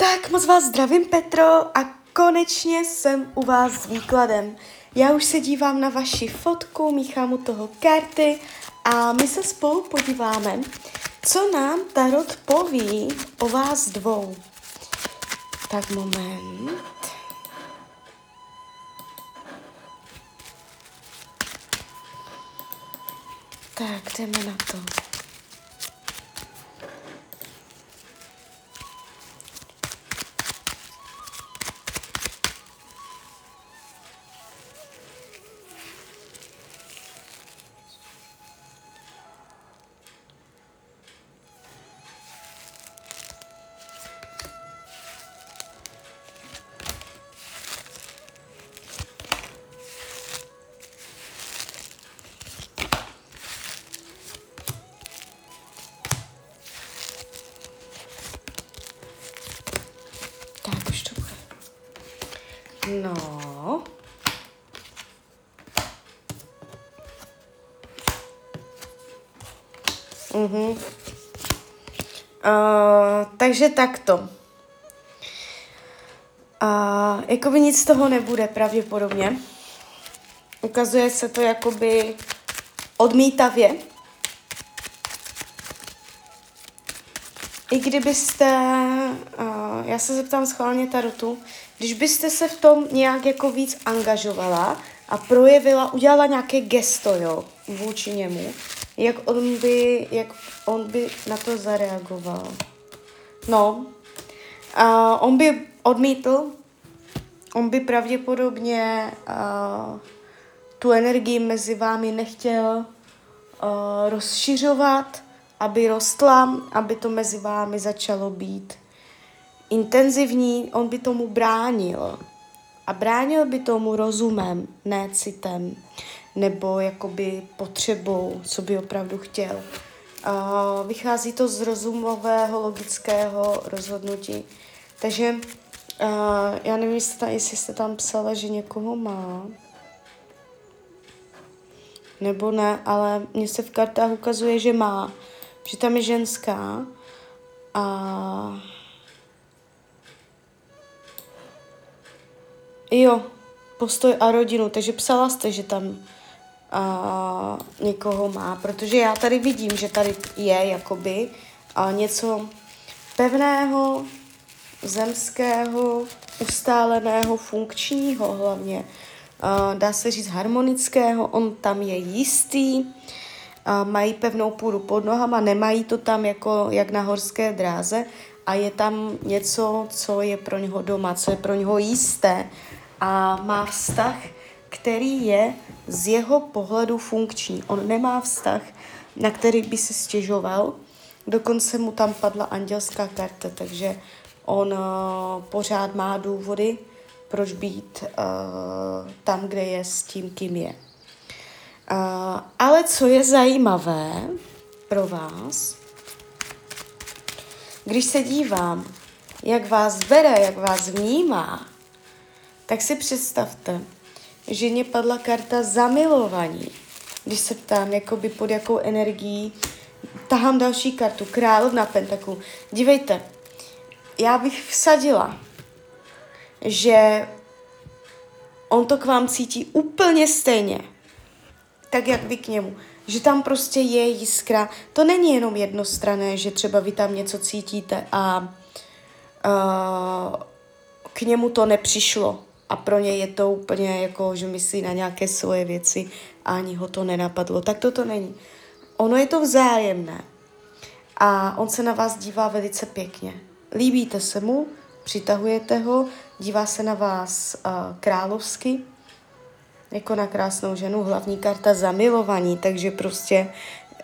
Tak moc vás zdravím, Petro, a konečně jsem u vás s výkladem. Já už se dívám na vaši fotku, míchám u toho karty a my se spolu podíváme, co nám Tarot poví o vás dvou. Tak moment. Tak, jdeme na to. Mhm. Uh, takže takto. Uh, jakoby nic z toho nebude pravděpodobně. Ukazuje se to jakoby odmítavě. I kdybyste, uh, já se zeptám schválně Tarotu, když byste se v tom nějak jako víc angažovala a projevila, udělala nějaké gesto, jo, vůči němu, jak on by, jak on by na to zareagoval. No, a on by odmítl, on by pravděpodobně uh, tu energii mezi vámi nechtěl uh, rozšiřovat, aby rostla, aby to mezi vámi začalo být intenzivní, on by tomu bránil. A bránil by tomu rozumem, ne citem, nebo jakoby potřebou, co by opravdu chtěl. Uh, vychází to z rozumového, logického rozhodnutí. Takže uh, já nevím, jestli, jestli jste tam psala, že někoho má. Nebo ne, ale mně se v kartách ukazuje, že má. Že tam je ženská. A Jo, postoj a rodinu, takže psala jste, že tam a, někoho má, protože já tady vidím, že tady je jakoby a něco pevného, zemského, ustáleného, funkčního hlavně. A, dá se říct harmonického, on tam je jistý, a mají pevnou půdu pod nohama, nemají to tam jako jak na horské dráze. A je tam něco, co je pro něho doma, co je pro něho jisté. A má vztah, který je z jeho pohledu funkční. On nemá vztah, na který by se stěžoval, dokonce mu tam padla andělská karta, takže on uh, pořád má důvody, proč být uh, tam, kde je, s tím, kým je. Uh, ale co je zajímavé pro vás, když se dívám, jak vás bere, jak vás vnímá, tak si představte, že mě padla karta zamilovaní. Když se ptám, jakoby pod jakou energií, tahám další kartu, královna pentaků. Dívejte, já bych vsadila, že on to k vám cítí úplně stejně, tak jak vy k němu. Že tam prostě je jiskra. To není jenom jednostrané, že třeba vy tam něco cítíte a uh, k němu to nepřišlo a pro ně je to úplně jako, že myslí na nějaké svoje věci a ani ho to nenapadlo. Tak to to není. Ono je to vzájemné a on se na vás dívá velice pěkně. Líbíte se mu, přitahujete ho, dívá se na vás uh, královsky, jako na krásnou ženu, hlavní karta zamilovaní, takže prostě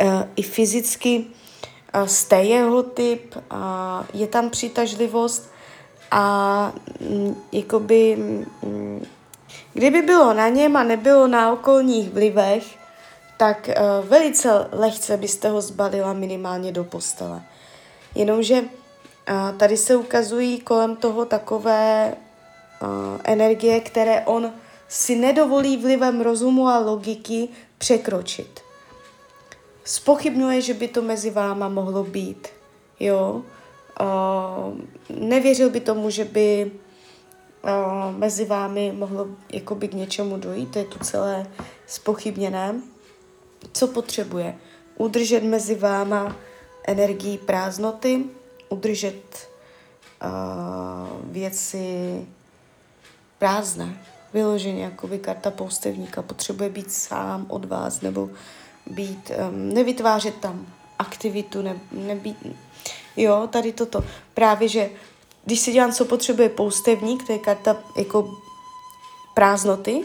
uh, i fyzicky uh, jste jeho typ, uh, je tam přitažlivost, a mm, jakoby, mm, kdyby bylo na něm a nebylo na okolních vlivech, tak uh, velice lehce byste ho zbalila minimálně do postele. Jenomže uh, tady se ukazují kolem toho takové uh, energie, které on si nedovolí vlivem rozumu a logiky překročit. Spochybňuje, že by to mezi váma mohlo být. Jo? Uh, nevěřil by tomu, že by uh, mezi vámi mohlo jakoby k něčemu dojít, to je tu celé spochybněné. Co potřebuje? Udržet mezi váma energii prázdnoty, udržet uh, věci prázdné, vyloženě jakoby karta poustevníka, potřebuje být sám od vás, nebo být, um, nevytvářet tam aktivitu, ne, nebýt, jo, tady toto. Právě, že když si dělám, co potřebuje poustevník, to je karta jako prázdnoty,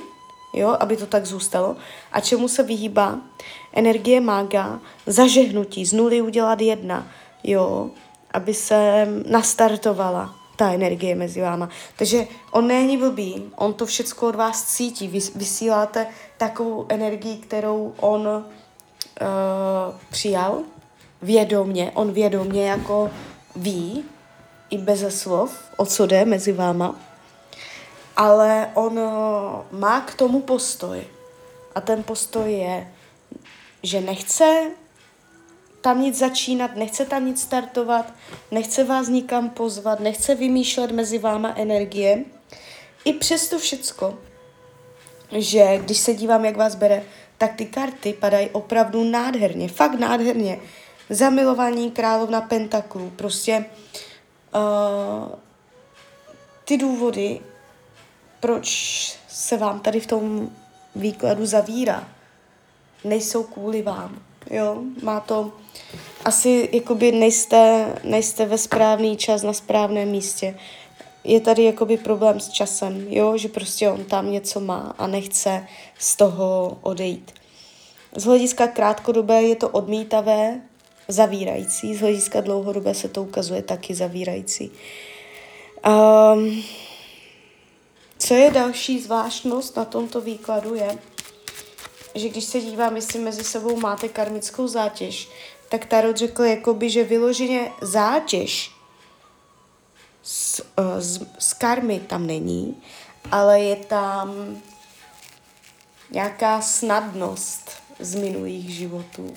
jo, aby to tak zůstalo. A čemu se vyhýbá? Energie mága, zažehnutí, z nuly udělat jedna, jo, aby se nastartovala ta energie mezi váma. Takže on není blbý, on to všechno od vás cítí. Vy vysíláte takovou energii, kterou on uh, přijal vědomně, on vědomně jako ví, i bez slov, o co jde mezi váma, ale on uh, má k tomu postoj. A ten postoj je, že nechce tam nic začínat, nechce tam nic startovat, nechce vás nikam pozvat, nechce vymýšlet mezi váma energie. I přesto všecko, že když se dívám, jak vás bere, tak ty karty padají opravdu nádherně, fakt nádherně. Zamilovaní královna pentaklů, prostě uh, ty důvody, proč se vám tady v tom výkladu zavírá, nejsou kvůli vám. Jo, má to asi jakoby nejste, nejste ve správný čas na správném místě. Je tady jakoby problém s časem, jo, že prostě on tam něco má a nechce z toho odejít. Z hlediska krátkodobé je to odmítavé, zavírající, z hlediska dlouhodobé se to ukazuje taky zavírající. Um, co je další zvláštnost na tomto výkladu je, že když se dívám, jestli mezi sebou máte karmickou zátěž, tak Tarot řekl jakoby, že vyloženě zátěž z, eh, z, z karmy tam není, ale je tam nějaká snadnost z minulých životů.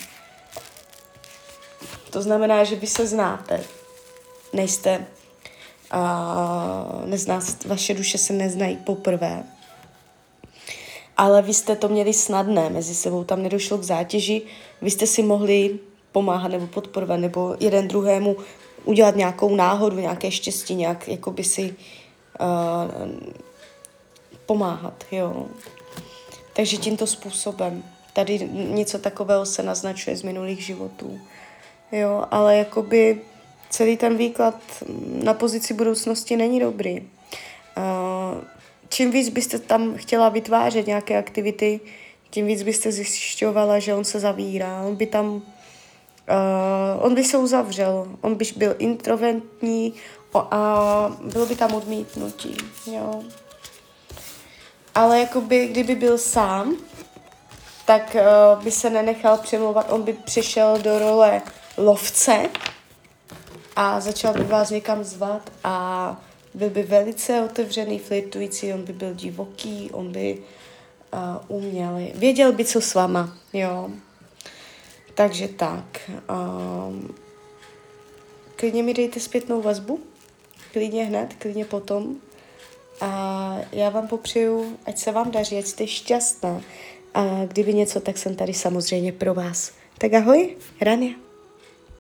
To znamená, že vy se znáte. Nejste, uh, nezná, vaše duše se neznají poprvé ale vy jste to měli snadné mezi sebou, tam nedošlo k zátěži, vy jste si mohli pomáhat nebo podporovat, nebo jeden druhému udělat nějakou náhodu, nějaké štěstí, nějak jako by si uh, pomáhat, jo. Takže tímto způsobem. Tady něco takového se naznačuje z minulých životů. Jo, ale jakoby celý ten výklad na pozici budoucnosti není dobrý. Čím víc byste tam chtěla vytvářet nějaké aktivity, tím víc byste zjišťovala, že on se zavírá. On by tam, on by se uzavřel, on by byl introventní a bylo by tam odmítnutí, jo. Ale jakoby, kdyby byl sám, tak uh, by se nenechal přemlouvat, on by přišel do role lovce a začal by vás někam zvat a byl by velice otevřený, flirtující, on by byl divoký, on by uh, uměl, věděl by, co s váma, jo. Takže tak. Um, klidně mi dejte zpětnou vazbu, klidně hned, klidně potom. A já vám popřeju, ať se vám daří, ať jste šťastná. A kdyby něco, tak jsem tady samozřejmě pro vás. Tak ahoj, Rania.